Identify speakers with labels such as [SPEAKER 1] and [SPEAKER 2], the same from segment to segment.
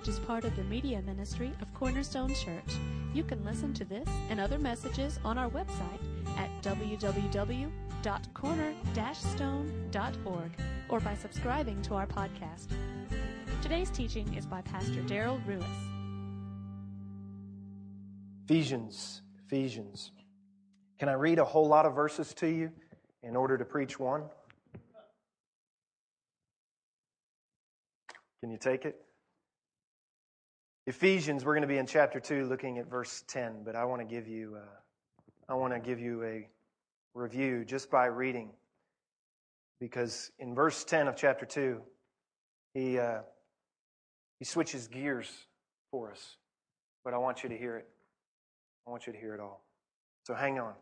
[SPEAKER 1] message is part of the media ministry of Cornerstone Church. You can listen to this and other messages on our website at www.corner-stone.org or by subscribing to our podcast. Today's teaching is by Pastor Daryl Ruiz.
[SPEAKER 2] Ephesians, Ephesians. Can I read a whole lot of verses to you in order to preach one? Can you take it? Ephesians, we're going to be in chapter 2 looking at verse 10, but I want to give you uh, I want to give you a review just by reading because in verse 10 of chapter 2 he uh, he switches gears for us. But I want you to hear it. I want you to hear it all. So hang on.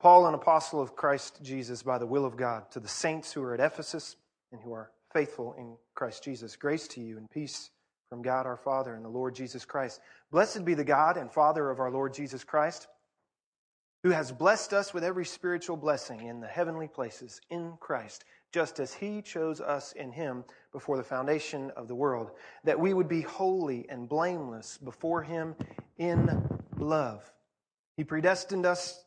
[SPEAKER 2] Paul, an apostle of Christ Jesus by the will of God, to the saints who are at Ephesus and who are faithful in Christ Jesus. Grace to you and peace from God our Father and the Lord Jesus Christ. Blessed be the God and Father of our Lord Jesus Christ, who has blessed us with every spiritual blessing in the heavenly places in Christ, just as he chose us in him before the foundation of the world, that we would be holy and blameless before him in love. He predestined us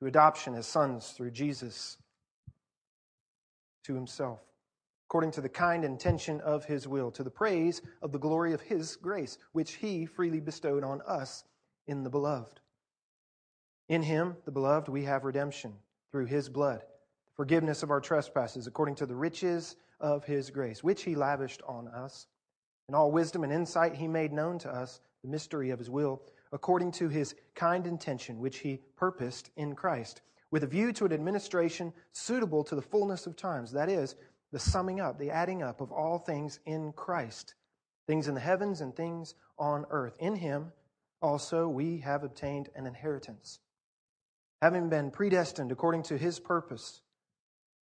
[SPEAKER 2] to adoption as sons through Jesus to himself according to the kind intention of his will, to the praise of the glory of his grace, which he freely bestowed on us in the beloved. In him, the beloved, we have redemption through his blood, the forgiveness of our trespasses, according to the riches of his grace, which he lavished on us. In all wisdom and insight, he made known to us the mystery of his will, according to his kind intention, which he purposed in Christ, with a view to an administration suitable to the fullness of times, that is, the summing up, the adding up of all things in Christ, things in the heavens and things on earth. In him also we have obtained an inheritance, having been predestined according to his purpose,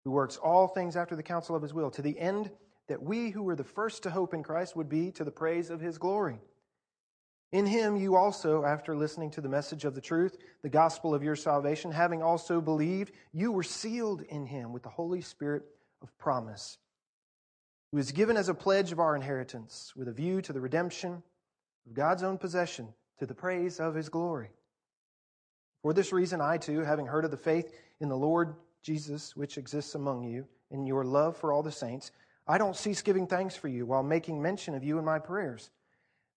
[SPEAKER 2] who works all things after the counsel of his will, to the end that we who were the first to hope in Christ would be to the praise of his glory. In him you also, after listening to the message of the truth, the gospel of your salvation, having also believed, you were sealed in him with the Holy Spirit of promise, who is given as a pledge of our inheritance with a view to the redemption of God's own possession to the praise of his glory. For this reason, I too, having heard of the faith in the Lord Jesus which exists among you, and your love for all the saints, I don't cease giving thanks for you while making mention of you in my prayers,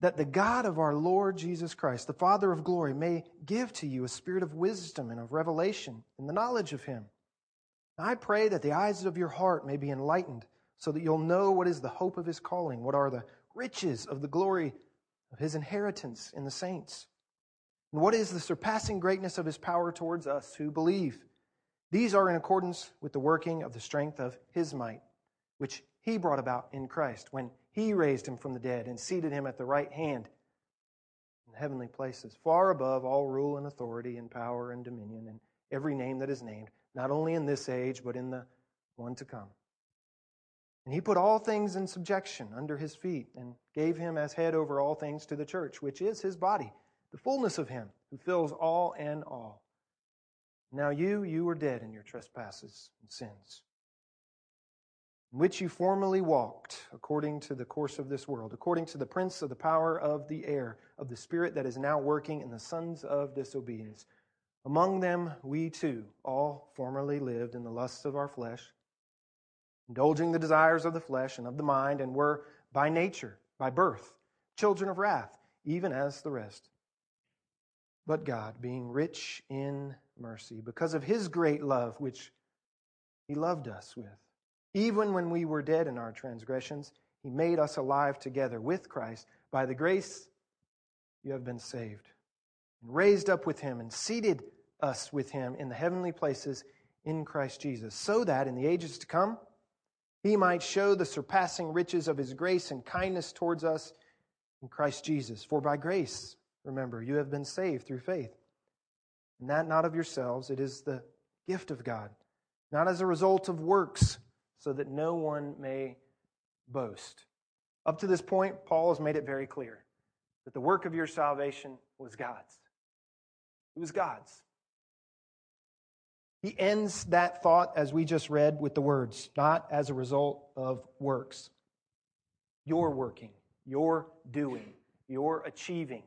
[SPEAKER 2] that the God of our Lord Jesus Christ, the Father of glory, may give to you a spirit of wisdom and of revelation in the knowledge of him I pray that the eyes of your heart may be enlightened, so that you'll know what is the hope of his calling, what are the riches of the glory of his inheritance in the saints, and what is the surpassing greatness of his power towards us who believe. These are in accordance with the working of the strength of his might, which he brought about in Christ when he raised him from the dead and seated him at the right hand in heavenly places, far above all rule and authority and power and dominion and every name that is named not only in this age, but in the one to come. And he put all things in subjection under his feet and gave him as head over all things to the church, which is his body, the fullness of him who fills all and all. Now you, you were dead in your trespasses and sins, in which you formerly walked according to the course of this world, according to the prince of the power of the air, of the spirit that is now working in the sons of disobedience among them, we too all formerly lived in the lusts of our flesh, indulging the desires of the flesh and of the mind, and were by nature, by birth, children of wrath, even as the rest. But God, being rich in mercy, because of his great love, which he loved us with, even when we were dead in our transgressions, he made us alive together with Christ. By the grace you have been saved and raised up with him and seated us with him in the heavenly places in Christ Jesus, so that in the ages to come he might show the surpassing riches of his grace and kindness towards us in Christ Jesus. For by grace, remember, you have been saved through faith. And that not of yourselves, it is the gift of God, not as a result of works, so that no one may boast. Up to this point, Paul has made it very clear that the work of your salvation was God's. It was God's. He ends that thought, as we just read, with the words, not as a result of works. You're working. your doing, your achieving.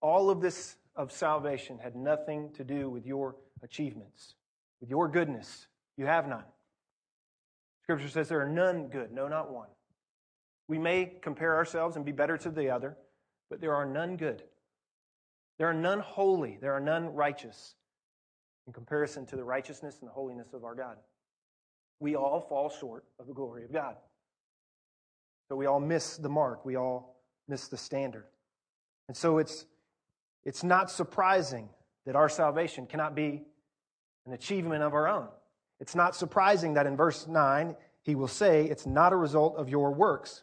[SPEAKER 2] All of this of salvation had nothing to do with your achievements, with your goodness. You have none. Scripture says there are none good, no, not one. We may compare ourselves and be better to the other, but there are none good. There are none holy. There are none righteous in comparison to the righteousness and the holiness of our God. We all fall short of the glory of God. So we all miss the mark. We all miss the standard. And so it's, it's not surprising that our salvation cannot be an achievement of our own. It's not surprising that in verse 9, he will say, It's not a result of your works.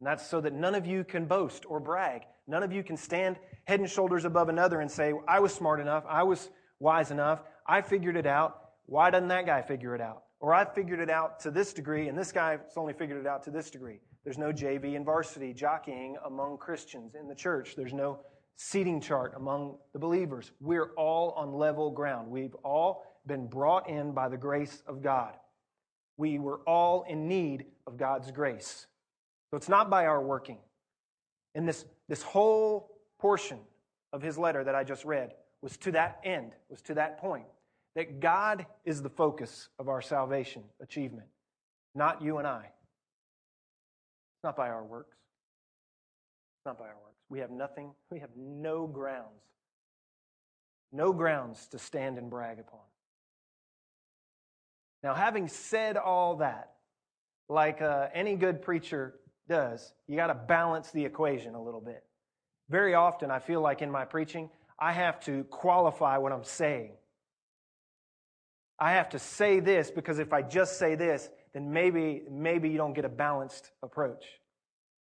[SPEAKER 2] And that's so that none of you can boast or brag. None of you can stand head and shoulders above another and say, I was smart enough. I was wise enough. I figured it out. Why doesn't that guy figure it out? Or I figured it out to this degree, and this guy's only figured it out to this degree. There's no JV and varsity jockeying among Christians in the church. There's no seating chart among the believers. We're all on level ground. We've all been brought in by the grace of God. We were all in need of God's grace. So it's not by our working. And this, this whole portion of his letter that I just read was to that end, was to that point. That God is the focus of our salvation achievement, not you and I. Not by our works. Not by our works. We have nothing, we have no grounds, no grounds to stand and brag upon. Now, having said all that, like uh, any good preacher does, you got to balance the equation a little bit. Very often, I feel like in my preaching, I have to qualify what I'm saying. I have to say this because if I just say this, then maybe, maybe you don't get a balanced approach.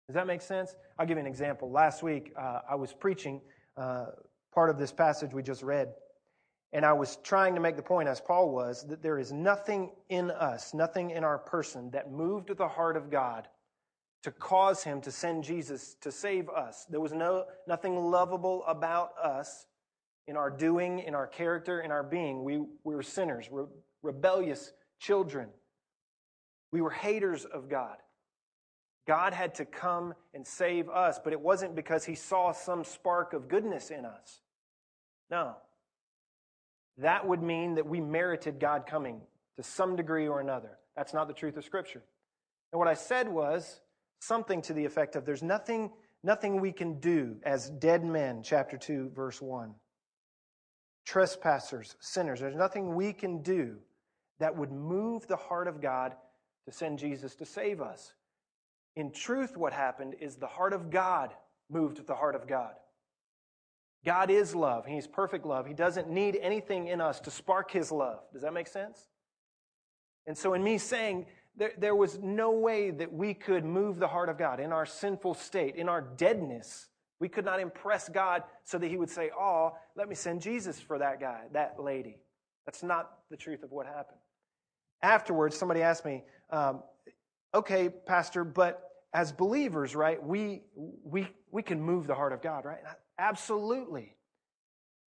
[SPEAKER 2] Does that make sense? I'll give you an example. Last week, uh, I was preaching uh, part of this passage we just read, and I was trying to make the point, as Paul was, that there is nothing in us, nothing in our person that moved the heart of God to cause him to send Jesus to save us. There was no, nothing lovable about us in our doing, in our character, in our being. We, we were sinners, re- rebellious children. We were haters of God. God had to come and save us, but it wasn't because he saw some spark of goodness in us. No. That would mean that we merited God coming to some degree or another. That's not the truth of Scripture. And what I said was something to the effect of there's nothing, nothing we can do as dead men, chapter 2, verse 1 trespassers, sinners. There's nothing we can do that would move the heart of God to send Jesus to save us. In truth, what happened is the heart of God moved the heart of God. God is love. He's perfect love. He doesn't need anything in us to spark his love. Does that make sense? And so, in me saying there, there was no way that we could move the heart of God in our sinful state, in our deadness, we could not impress God so that He would say, Oh, let me send Jesus for that guy, that lady. That's not the truth of what happened. Afterwards, somebody asked me, um, Okay, Pastor, but as believers, right, we, we, we can move the heart of God, right? Absolutely.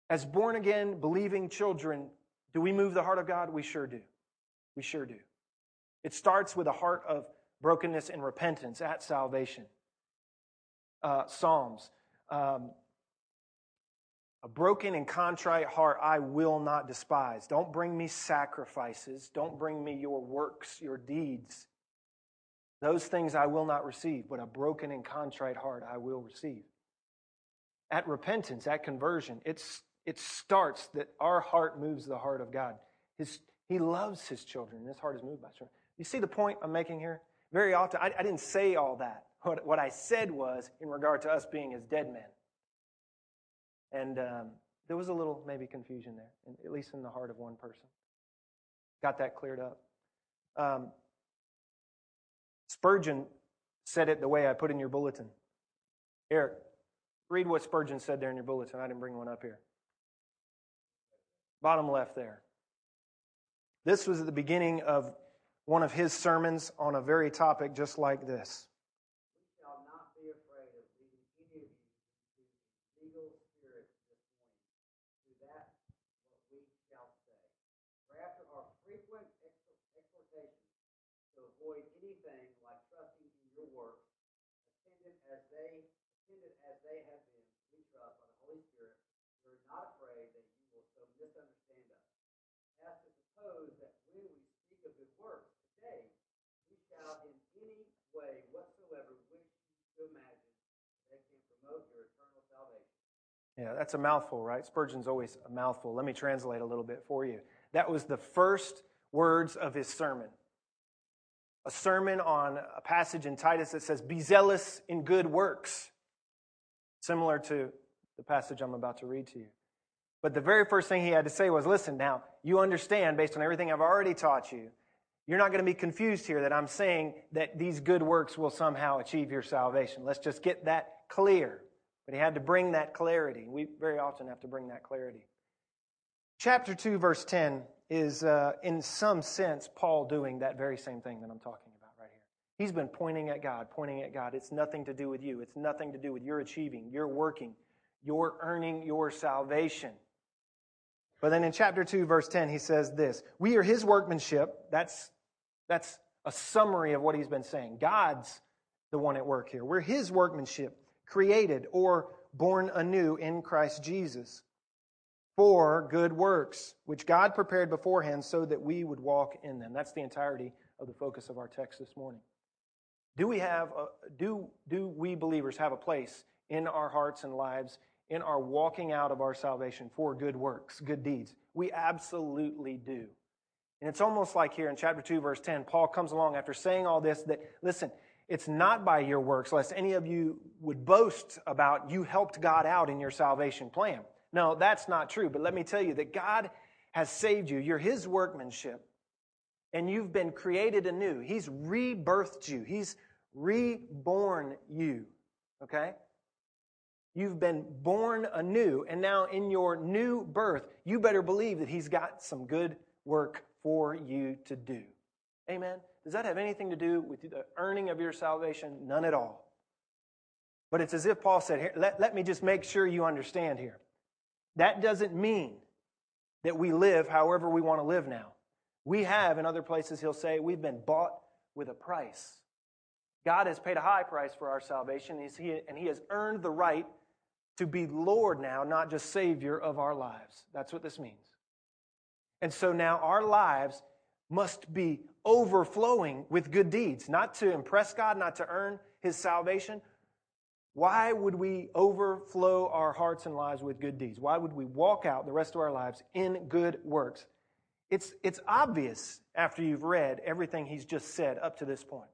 [SPEAKER 2] As born again, believing children, do we move the heart of God? We sure do. We sure do. It starts with a heart of brokenness and repentance at salvation. Uh, Psalms um, a broken and contrite heart I will not despise. Don't bring me sacrifices. Don't bring me your works, your deeds. Those things I will not receive, but a broken and contrite heart I will receive. At repentance, at conversion, it's, it starts that our heart moves the heart of God. His, he loves his children, and his heart is moved by children. You see the point I'm making here? Very often, I, I didn't say all that. What, what I said was in regard to us being as dead men. And um, there was a little maybe confusion there, at least in the heart of one person. Got that cleared up. Um, Spurgeon said it the way I put in your bulletin. Eric, read what Spurgeon said there in your bulletin. I didn't bring one up here. Bottom left there. This was at the beginning of one of his sermons on a very topic just like this.
[SPEAKER 3] frequent exhortation to avoid anything like trusting your works, attended as they attended as they have been, we by the Holy Spirit. We are not afraid that you will so misunderstand us, as to suppose that when we speak of good works shall in any way whatsoever wish you to imagine can promote your eternal salvation.
[SPEAKER 2] Yeah, that's a mouthful, right? Spurgeon's always a mouthful. Let me translate a little bit for you. That was the first words of his sermon. A sermon on a passage in Titus that says, Be zealous in good works, similar to the passage I'm about to read to you. But the very first thing he had to say was, Listen, now, you understand, based on everything I've already taught you, you're not going to be confused here that I'm saying that these good works will somehow achieve your salvation. Let's just get that clear. But he had to bring that clarity. We very often have to bring that clarity. Chapter 2, verse 10 is, uh, in some sense, Paul doing that very same thing that I'm talking about right here. He's been pointing at God, pointing at God. It's nothing to do with you, it's nothing to do with your achieving, your working, your earning your salvation. But then in chapter 2, verse 10, he says this We are his workmanship. That's, that's a summary of what he's been saying. God's the one at work here. We're his workmanship created or born anew in Christ Jesus for good works, which God prepared beforehand so that we would walk in them. That's the entirety of the focus of our text this morning. Do we have a, do do we believers have a place in our hearts and lives in our walking out of our salvation for good works, good deeds? We absolutely do. And it's almost like here in chapter 2 verse 10 Paul comes along after saying all this that listen, it's not by your works, lest any of you would boast about you helped God out in your salvation plan. No, that's not true. But let me tell you that God has saved you. You're His workmanship. And you've been created anew. He's rebirthed you. He's reborn you. Okay? You've been born anew. And now in your new birth, you better believe that He's got some good work for you to do. Amen? Does that have anything to do with the earning of your salvation? None at all. But it's as if Paul said, here, let, let me just make sure you understand here. That doesn't mean that we live however we want to live now. We have, in other places, he'll say, we've been bought with a price. God has paid a high price for our salvation, and he has earned the right to be Lord now, not just Savior of our lives. That's what this means. And so now our lives must be overflowing with good deeds, not to impress God, not to earn his salvation. Why would we overflow our hearts and lives with good deeds? Why would we walk out the rest of our lives in good works? It's, it's obvious after you've read everything he's just said up to this point.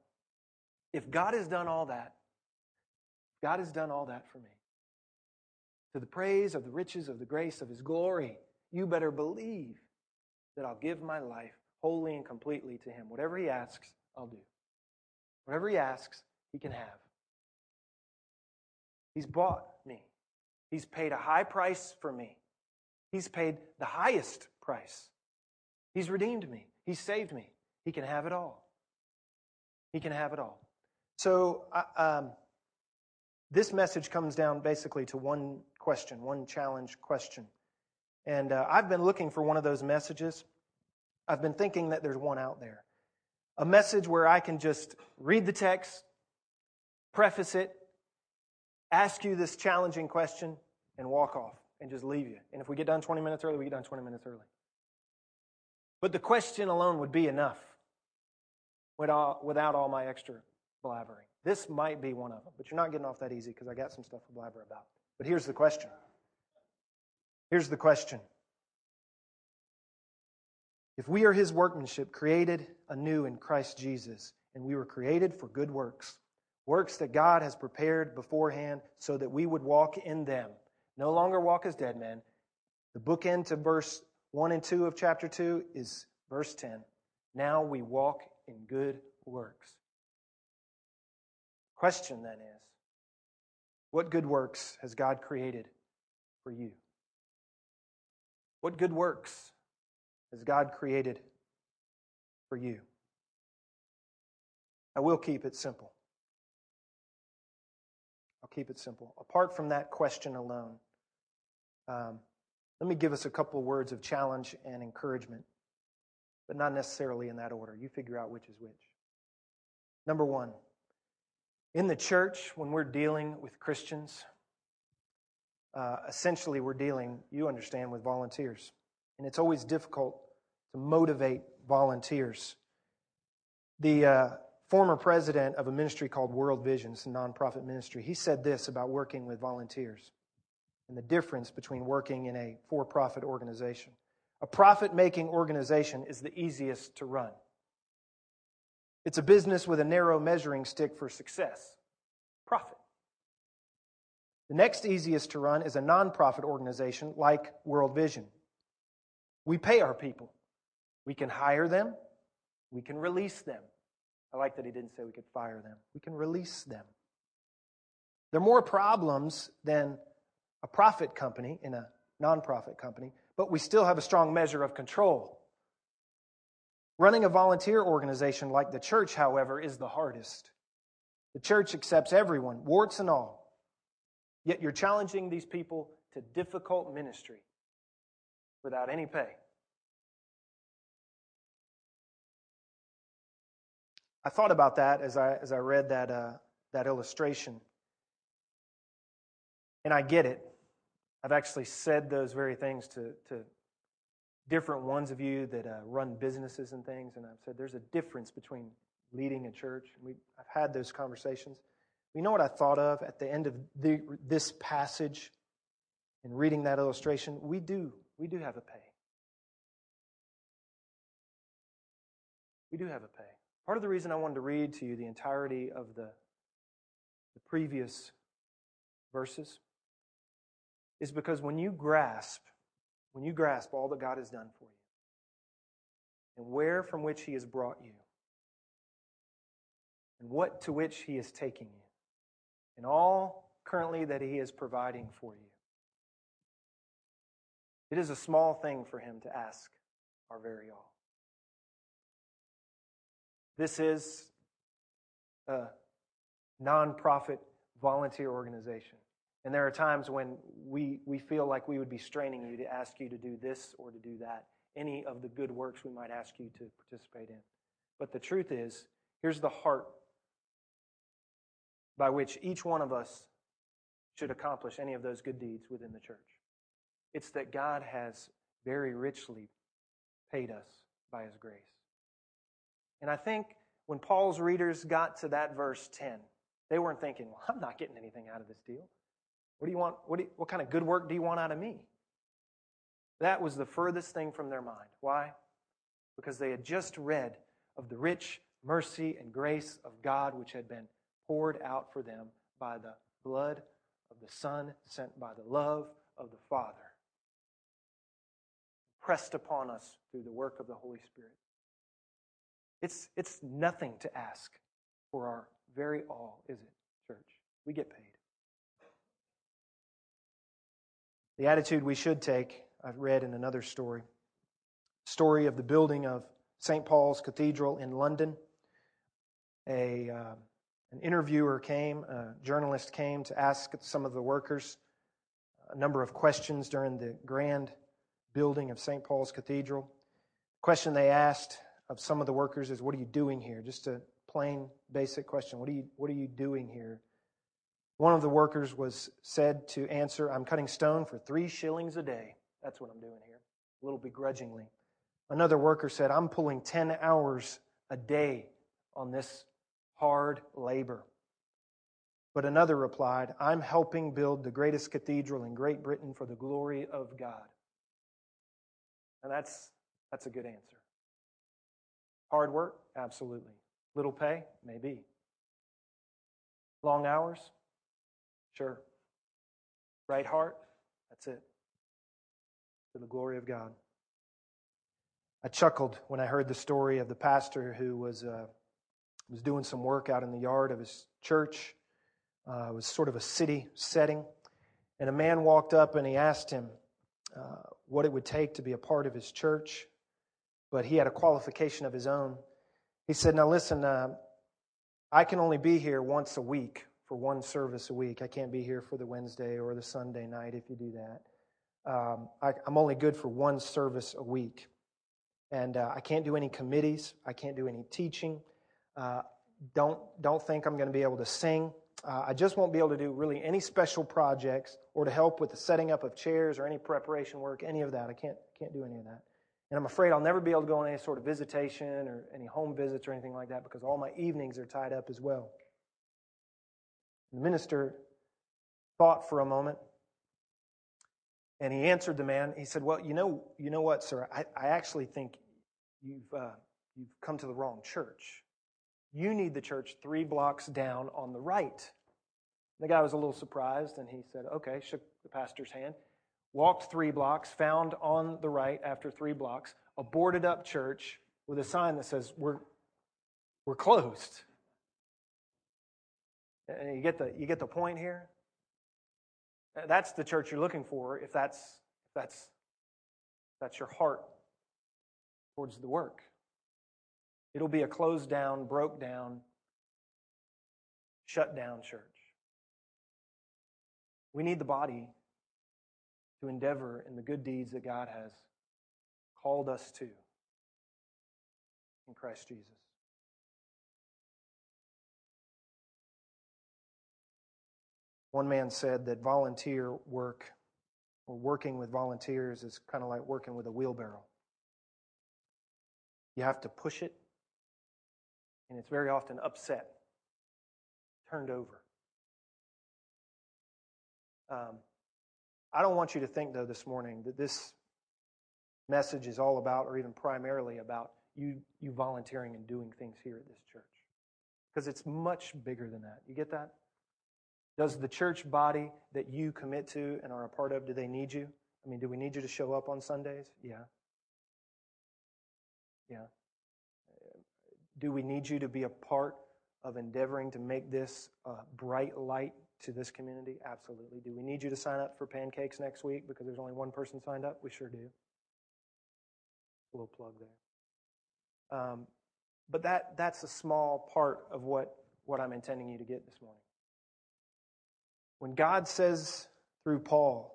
[SPEAKER 2] If God has done all that, God has done all that for me. To the praise of the riches of the grace of his glory, you better believe that I'll give my life wholly and completely to Him. Whatever He asks, I'll do. Whatever He asks, He can have. He's bought me, He's paid a high price for me, He's paid the highest price. He's redeemed me, He's saved me. He can have it all. He can have it all. So, um, this message comes down basically to one question, one challenge question. And uh, I've been looking for one of those messages. I've been thinking that there's one out there. A message where I can just read the text, preface it, ask you this challenging question, and walk off and just leave you. And if we get done 20 minutes early, we get done 20 minutes early. But the question alone would be enough without all my extra blabbering. This might be one of them, but you're not getting off that easy because I got some stuff to blabber about. But here's the question. Here's the question if we are his workmanship, created anew in Christ Jesus, and we were created for good works, works that God has prepared beforehand so that we would walk in them, no longer walk as dead men. The bookend to verse 1 and 2 of chapter 2 is verse 10. Now we walk in good works. Question then is what good works has God created for you? What good works as God created for you. I will keep it simple. I'll keep it simple. Apart from that question alone, um, let me give us a couple words of challenge and encouragement, but not necessarily in that order. You figure out which is which. Number one, In the church, when we're dealing with Christians, uh, essentially we're dealing, you understand, with volunteers. And it's always difficult to motivate volunteers. The uh, former president of a ministry called World Vision, it's a nonprofit ministry, he said this about working with volunteers and the difference between working in a for profit organization. A profit making organization is the easiest to run. It's a business with a narrow measuring stick for success profit. The next easiest to run is a nonprofit organization like World Vision. We pay our people. We can hire them, we can release them. I like that he didn't say we could fire them. We can release them. There are more problems than a profit company in a nonprofit company, but we still have a strong measure of control. Running a volunteer organization like the church, however, is the hardest. The church accepts everyone, warts and all. Yet you're challenging these people to difficult ministry without any pay. I thought about that as I, as I read that, uh, that illustration. And I get it. I've actually said those very things to, to different ones of you that uh, run businesses and things, and I've said there's a difference between leading a church. We, I've had those conversations. You know what I thought of at the end of the, this passage and reading that illustration? We do. We do have a pay. We do have a pay. Part of the reason I wanted to read to you the entirety of the, the previous verses is because when you grasp, when you grasp all that God has done for you, and where from which He has brought you, and what to which He is taking you, and all currently that He is providing for you, it is a small thing for Him to ask our very all. This is a nonprofit volunteer organization. And there are times when we, we feel like we would be straining you to ask you to do this or to do that, any of the good works we might ask you to participate in. But the truth is, here's the heart by which each one of us should accomplish any of those good deeds within the church. It's that God has very richly paid us by his grace. And I think when Paul's readers got to that verse 10, they weren't thinking, well, I'm not getting anything out of this deal. What do you want? What, you, what kind of good work do you want out of me? That was the furthest thing from their mind. Why? Because they had just read of the rich mercy and grace of God which had been poured out for them by the blood of the Son sent by the love of the Father, pressed upon us through the work of the Holy Spirit. It's, it's nothing to ask for our very all, is it, church? We get paid. The attitude we should take, I've read in another story. Story of the building of St. Paul's Cathedral in London. A, uh, an interviewer came, a journalist came to ask some of the workers a number of questions during the grand building of St. Paul's Cathedral. The question they asked of some of the workers is, What are you doing here? Just a plain, basic question. What are you, what are you doing here? One of the workers was said to answer, I'm cutting stone for three shillings a day. That's what I'm doing here, a little begrudgingly. Another worker said, I'm pulling 10 hours a day on this hard labor. But another replied, I'm helping build the greatest cathedral in Great Britain for the glory of God. And that's, that's a good answer. Hard work? Absolutely. Little pay? Maybe. Long hours? Sure. Right heart? That's it. For the glory of God. I chuckled when I heard the story of the pastor who was, uh, was doing some work out in the yard of his church. Uh, it was sort of a city setting. And a man walked up and he asked him uh, what it would take to be a part of his church. But he had a qualification of his own. He said, Now listen, uh, I can only be here once a week for one service a week. I can't be here for the Wednesday or the Sunday night if you do that. Um, I, am only good for one service a week. And uh, I can't do any committees. I can't do any teaching. Uh, don't, don't think I'm going to be able to sing. Uh, I just won't be able to do really any special projects or to help with the setting up of chairs or any preparation work, any of that. I can't, can't do any of that. And I'm afraid I'll never be able to go on any sort of visitation or any home visits or anything like that because all my evenings are tied up as well. The minister thought for a moment and he answered the man. He said, Well, you know, you know what, sir? I, I actually think you've, uh, you've come to the wrong church. You need the church three blocks down on the right. The guy was a little surprised and he said, Okay, shook the pastor's hand, walked three blocks, found on the right after three blocks a boarded up church with a sign that says, We're, we're closed. And you get the, you get the point here? That's the church you're looking for if that's, that's, that's your heart towards the work. It'll be a closed down, broke down, shut down church. We need the body to endeavor in the good deeds that God has called us to in Christ Jesus. One man said that volunteer work or working with volunteers is kind of like working with a wheelbarrow. You have to push it, and it's very often upset, turned over. Um, I don't want you to think, though, this morning that this message is all about, or even primarily about, you, you volunteering and doing things here at this church. Because it's much bigger than that. You get that? Does the church body that you commit to and are a part of, do they need you? I mean, do we need you to show up on Sundays? Yeah. Yeah. Do we need you to be a part of endeavoring to make this a bright light to this community? Absolutely. Do we need you to sign up for pancakes next week because there's only one person signed up? We sure do. A little plug there. Um, but that, that's a small part of what, what I'm intending you to get this morning. When God says through Paul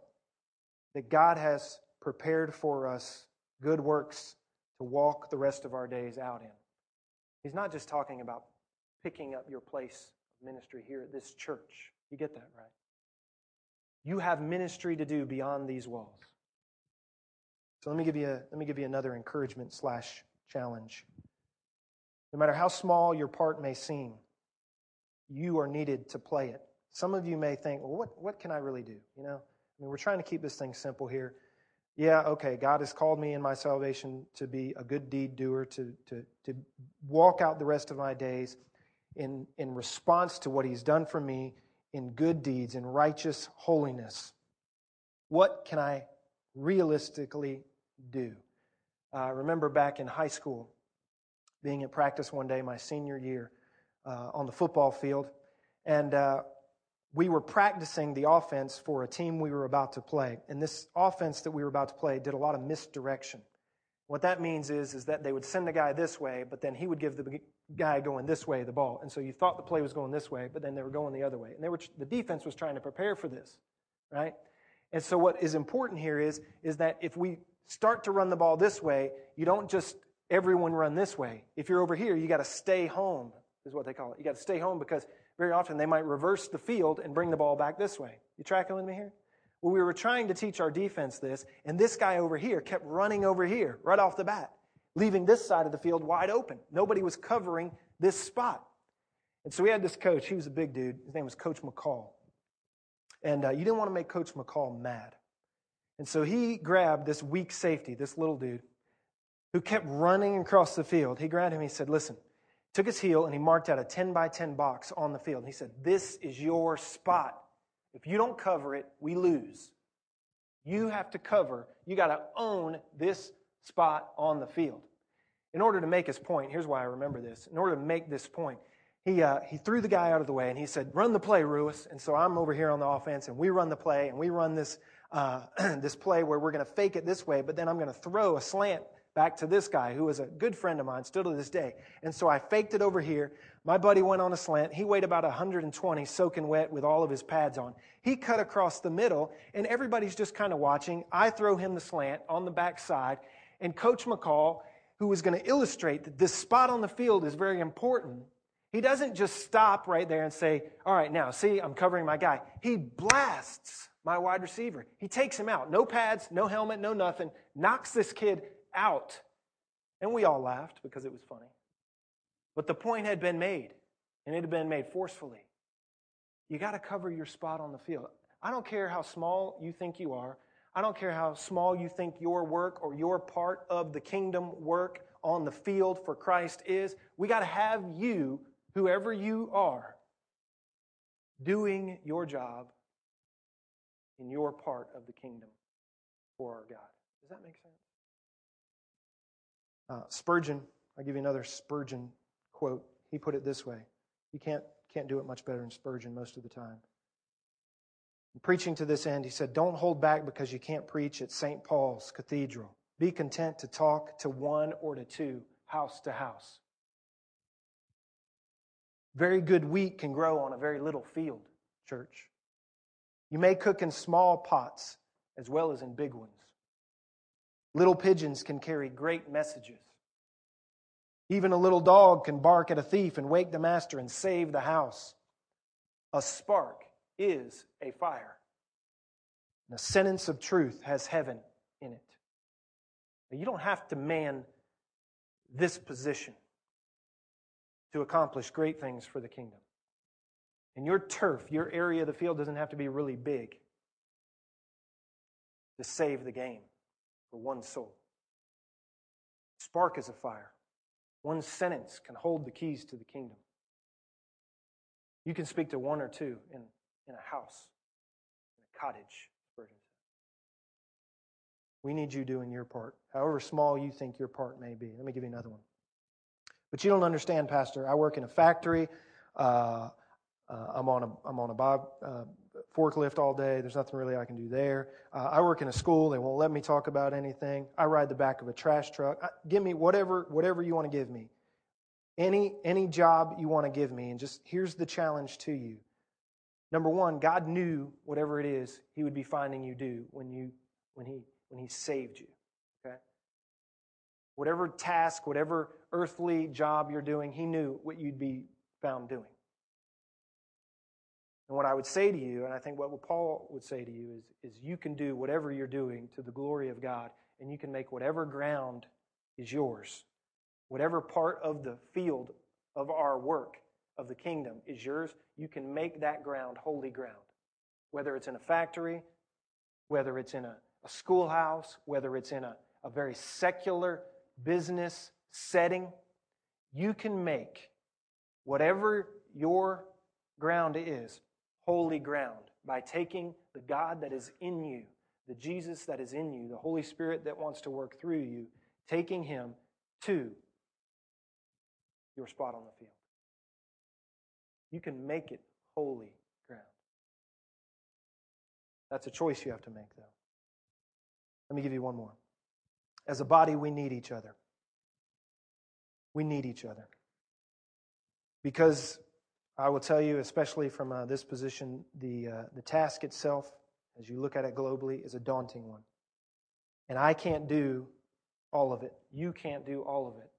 [SPEAKER 2] that God has prepared for us good works to walk the rest of our days out in, He's not just talking about picking up your place of ministry here at this church. You get that, right? You have ministry to do beyond these walls. So let me give you, a, let me give you another encouragement slash challenge. No matter how small your part may seem, you are needed to play it. Some of you may think, well, what, what can I really do? You know, I mean, we're trying to keep this thing simple here. Yeah, okay, God has called me in my salvation to be a good deed doer, to, to, to walk out the rest of my days in, in response to what He's done for me in good deeds, in righteous holiness. What can I realistically do? Uh, remember back in high school, being at practice one day, my senior year, uh, on the football field, and uh, we were practicing the offense for a team we were about to play. And this offense that we were about to play did a lot of misdirection. What that means is, is that they would send the guy this way, but then he would give the guy going this way the ball. And so you thought the play was going this way, but then they were going the other way. And they were, the defense was trying to prepare for this, right? And so what is important here is, is that if we start to run the ball this way, you don't just everyone run this way. If you're over here, you got to stay home, is what they call it. You got to stay home because very often they might reverse the field and bring the ball back this way. You tracking with me here? Well, we were trying to teach our defense this, and this guy over here kept running over here right off the bat, leaving this side of the field wide open. Nobody was covering this spot. And so we had this coach. He was a big dude. His name was Coach McCall. And uh, you didn't want to make Coach McCall mad. And so he grabbed this weak safety, this little dude, who kept running across the field. He grabbed him. He said, Listen, took his heel and he marked out a 10 by 10 box on the field. And he said, This is your spot. If you don't cover it, we lose. You have to cover, you got to own this spot on the field. In order to make his point, here's why I remember this. In order to make this point, he, uh, he threw the guy out of the way and he said, Run the play, Ruiz. And so I'm over here on the offense and we run the play and we run this, uh, this play where we're going to fake it this way, but then I'm going to throw a slant back to this guy who was a good friend of mine still to this day. And so I faked it over here. My buddy went on a slant. He weighed about 120, soaking wet with all of his pads on. He cut across the middle, and everybody's just kind of watching. I throw him the slant on the backside, and Coach McCall, who was going to illustrate that this spot on the field is very important, He doesn't just stop right there and say, All right, now, see, I'm covering my guy. He blasts my wide receiver. He takes him out. No pads, no helmet, no nothing. Knocks this kid out. And we all laughed because it was funny. But the point had been made, and it had been made forcefully. You got to cover your spot on the field. I don't care how small you think you are. I don't care how small you think your work or your part of the kingdom work on the field for Christ is. We got to have you, whoever you are, doing your job in your part of the kingdom for our God. Does that make sense? Uh, Spurgeon, I'll give you another Spurgeon quote. He put it this way. You can't, can't do it much better than Spurgeon most of the time. In preaching to this end, he said, Don't hold back because you can't preach at St. Paul's Cathedral. Be content to talk to one or to two, house to house. Very good wheat can grow on a very little field, church. You may cook in small pots as well as in big ones. Little pigeons can carry great messages. Even a little dog can bark at a thief and wake the master and save the house. A spark is a fire. And a sentence of truth has heaven in it. Now, you don't have to man this position to accomplish great things for the kingdom. And your turf, your area of the field doesn't have to be really big to save the game for one soul. Spark is a fire. One sentence can hold the keys to the kingdom. You can speak to one or two in, in a house, in a cottage. We need you doing your part, however small you think your part may be. Let me give you another one. But you don't understand, Pastor. I work in a factory. Uh, uh, I'm on a I'm on a bob, uh, forklift all day. There's nothing really I can do there. Uh, I work in a school. They won't let me talk about anything. I ride the back of a trash truck. I, give me whatever whatever you want to give me. Any any job you want to give me, and just here's the challenge to you. Number one, God knew whatever it is He would be finding you do when you when He when He saved you. Okay. Whatever task, whatever earthly job you're doing, He knew what you'd be found doing. And what I would say to you, and I think what Paul would say to you, is, is you can do whatever you're doing to the glory of God, and you can make whatever ground is yours. Whatever part of the field of our work of the kingdom is yours, you can make that ground holy ground. Whether it's in a factory, whether it's in a, a schoolhouse, whether it's in a, a very secular business setting, you can make whatever your ground is holy ground by taking the God that is in you, the Jesus that is in you, the Holy Spirit that wants to work through you, taking him to your spot on the field. You can make it holy ground. That's a choice you have to make, though. Let me give you one more. As a body, we need each other. We need each other. Because I will tell you, especially from uh, this position, the, uh, the task itself, as you look at it globally, is a daunting one. And I can't do all of it. You can't do all of it.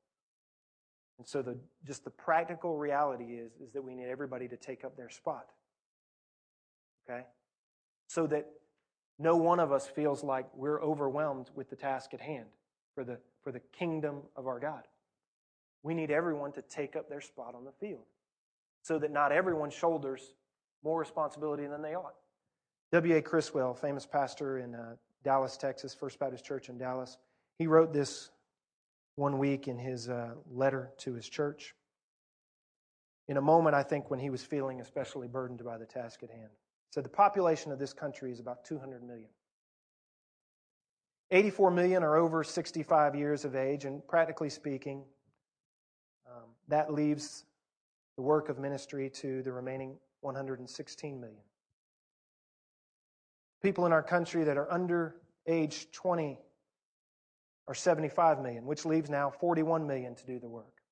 [SPEAKER 2] And so the, just the practical reality is, is that we need everybody to take up their spot. Okay? So that no one of us feels like we're overwhelmed with the task at hand for the, for the kingdom of our God. We need everyone to take up their spot on the field so that not everyone shoulders more responsibility than they ought. W.A. Criswell, famous pastor in uh, Dallas, Texas, First Baptist Church in Dallas, he wrote this one week in his uh, letter to his church. In a moment, I think, when he was feeling especially burdened by the task at hand. Said, The population of this country is about 200 million. 84 million are over 65 years of age, and practically speaking, um, that leaves the work of ministry to the remaining 116 million. People in our country that are under age 20 are 75 million, which leaves now 41 million to do the work.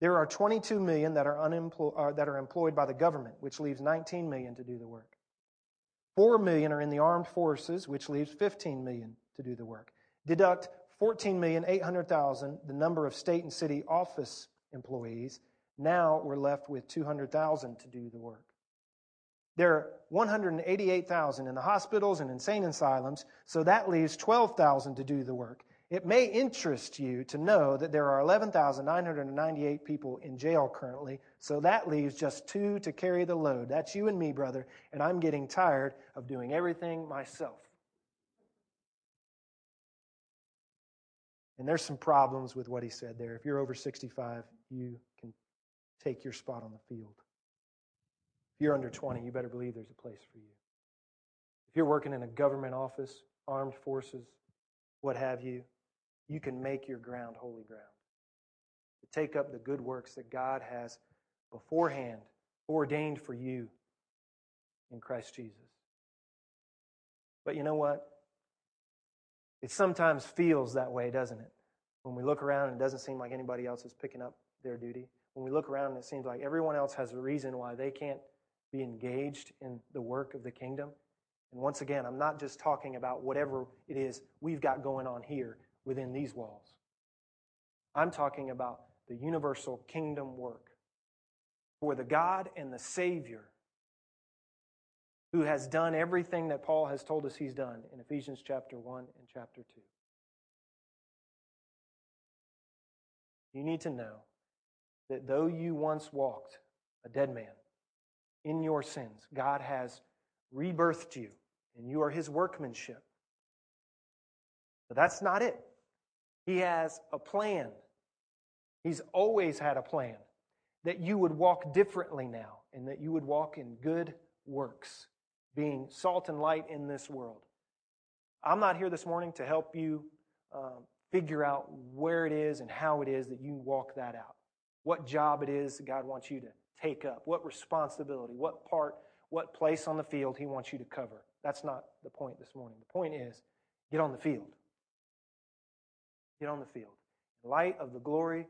[SPEAKER 2] There are 22 million that are, unemployed, uh, that are employed by the government, which leaves 19 million to do the work. 4 million are in the armed forces, which leaves 15 million to do the work. Deduct 14,800,000, the number of state and city office employees, Now we're left with 200,000 to do the work. There are 188,000 in the hospitals and insane asylums, so that leaves 12,000 to do the work. It may interest you to know that there are 11,998 people in jail currently, so that leaves just two to carry the load. That's you and me, brother, and I'm getting tired of doing everything myself. And there's some problems with what he said there. If you're over 65, you take your spot on the field. If you're under 20, you better believe there's a place for you. If you're working in a government office, armed forces, what have you, you can make your ground holy ground. To take up the good works that God has beforehand ordained for you in Christ Jesus. But you know what? It sometimes feels that way, doesn't it? When we look around and it doesn't seem like anybody else is picking up their duty. When we look around it seems like everyone else has a reason why they can't be engaged in the work of the kingdom. And once again, I'm not just talking about whatever it is we've got going on here within these walls. I'm talking about the universal kingdom work for the God and the Savior who has done everything that Paul has told us he's done in Ephesians chapter 1 and chapter 2. You need to know that though you once walked a dead man in your sins, God has rebirthed you and you are his workmanship. But that's not it. He has a plan. He's always had a plan that you would walk differently now and that you would walk in good works being salt and light in this world. I'm not here this morning to help you um, figure out where it is and how it is that you walk that out. What job it is that God wants you to take up, what responsibility, what part, what place on the field He wants you to cover. That's not the point this morning. The point is get on the field. Get on the field. In light of the glory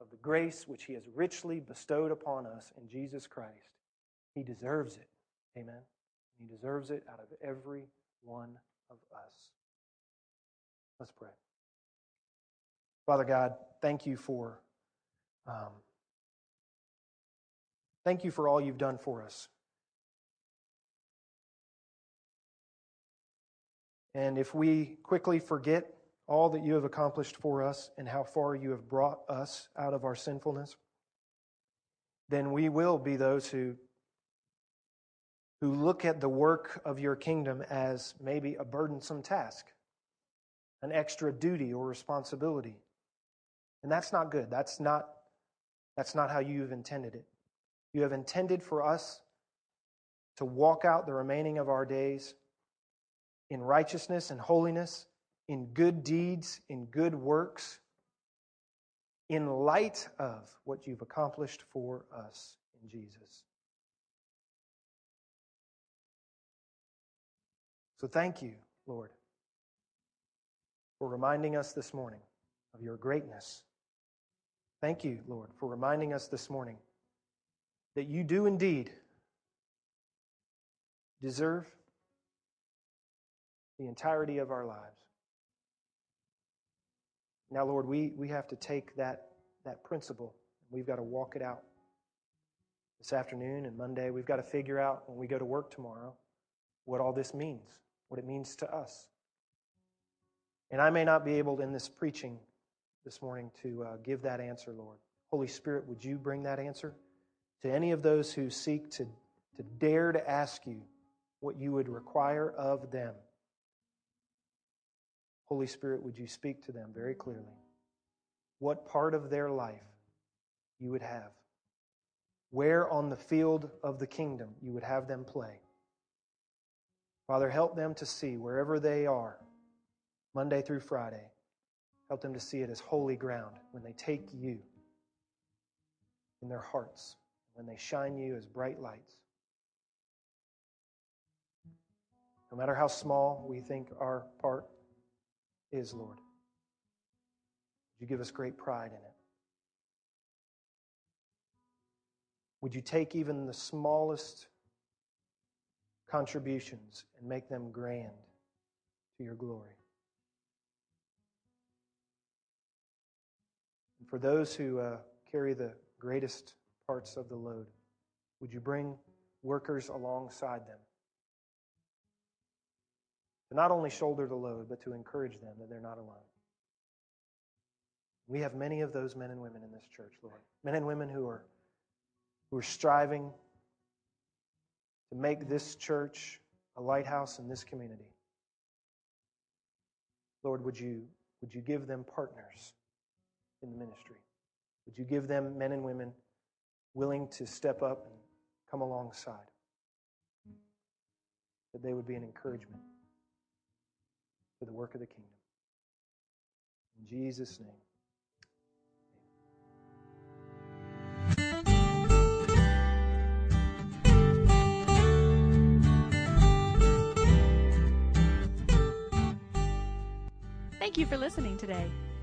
[SPEAKER 2] of the grace which He has richly bestowed upon us in Jesus Christ, He deserves it. Amen. He deserves it out of every one of us. Let's pray. Father God, thank you for um, thank you for all you've done for us. And if we quickly forget all that you have accomplished for us and how far you have brought us out of our sinfulness, then we will be those who who look at the work of your kingdom as maybe a burdensome task, an extra duty or responsibility. And that's not good. That's not, that's not how you've intended it. You have intended for us to walk out the remaining of our days in righteousness and holiness, in good deeds, in good works, in light of what you've accomplished for us in Jesus. So thank you, Lord, for reminding us this morning of your greatness. Thank you, Lord, for reminding us this morning that you do indeed deserve the entirety of our lives. Now, Lord, we, we have to take that, that principle we've got to walk it out this afternoon and Monday. We've got to figure out when we go to work tomorrow what all this means what it means to us. And I may not be able in this preaching this morning to uh, give that answer, Lord. Holy Spirit, would you bring that answer to any of those who seek to, to dare to ask you what you would require of them? Holy Spirit, would you speak to them very clearly? What part of their life you would have? Where on the field of the kingdom you would have them play? Father, help them to see wherever they are, Monday through Friday, help them to see it as holy ground when they take you in their hearts, when they shine you as bright lights. No matter how small we think our part is, Lord, would you give us great pride in it? Would you take even the smallest contributions and make them grand to your glory. For those who uh, carry the greatest parts of the load. Would you bring workers alongside them? To not only shoulder the load, but to encourage them that they're not alone. We have many of those men and women in this church, Lord. Men and women who are, who are striving to make this church a lighthouse in this community. Lord, would you, would you give them partners in the ministry? Would you give them men and women willing to step up and come alongside? That they would be an encouragement for the work of the kingdom. In Jesus' name.
[SPEAKER 1] Thank you for listening today.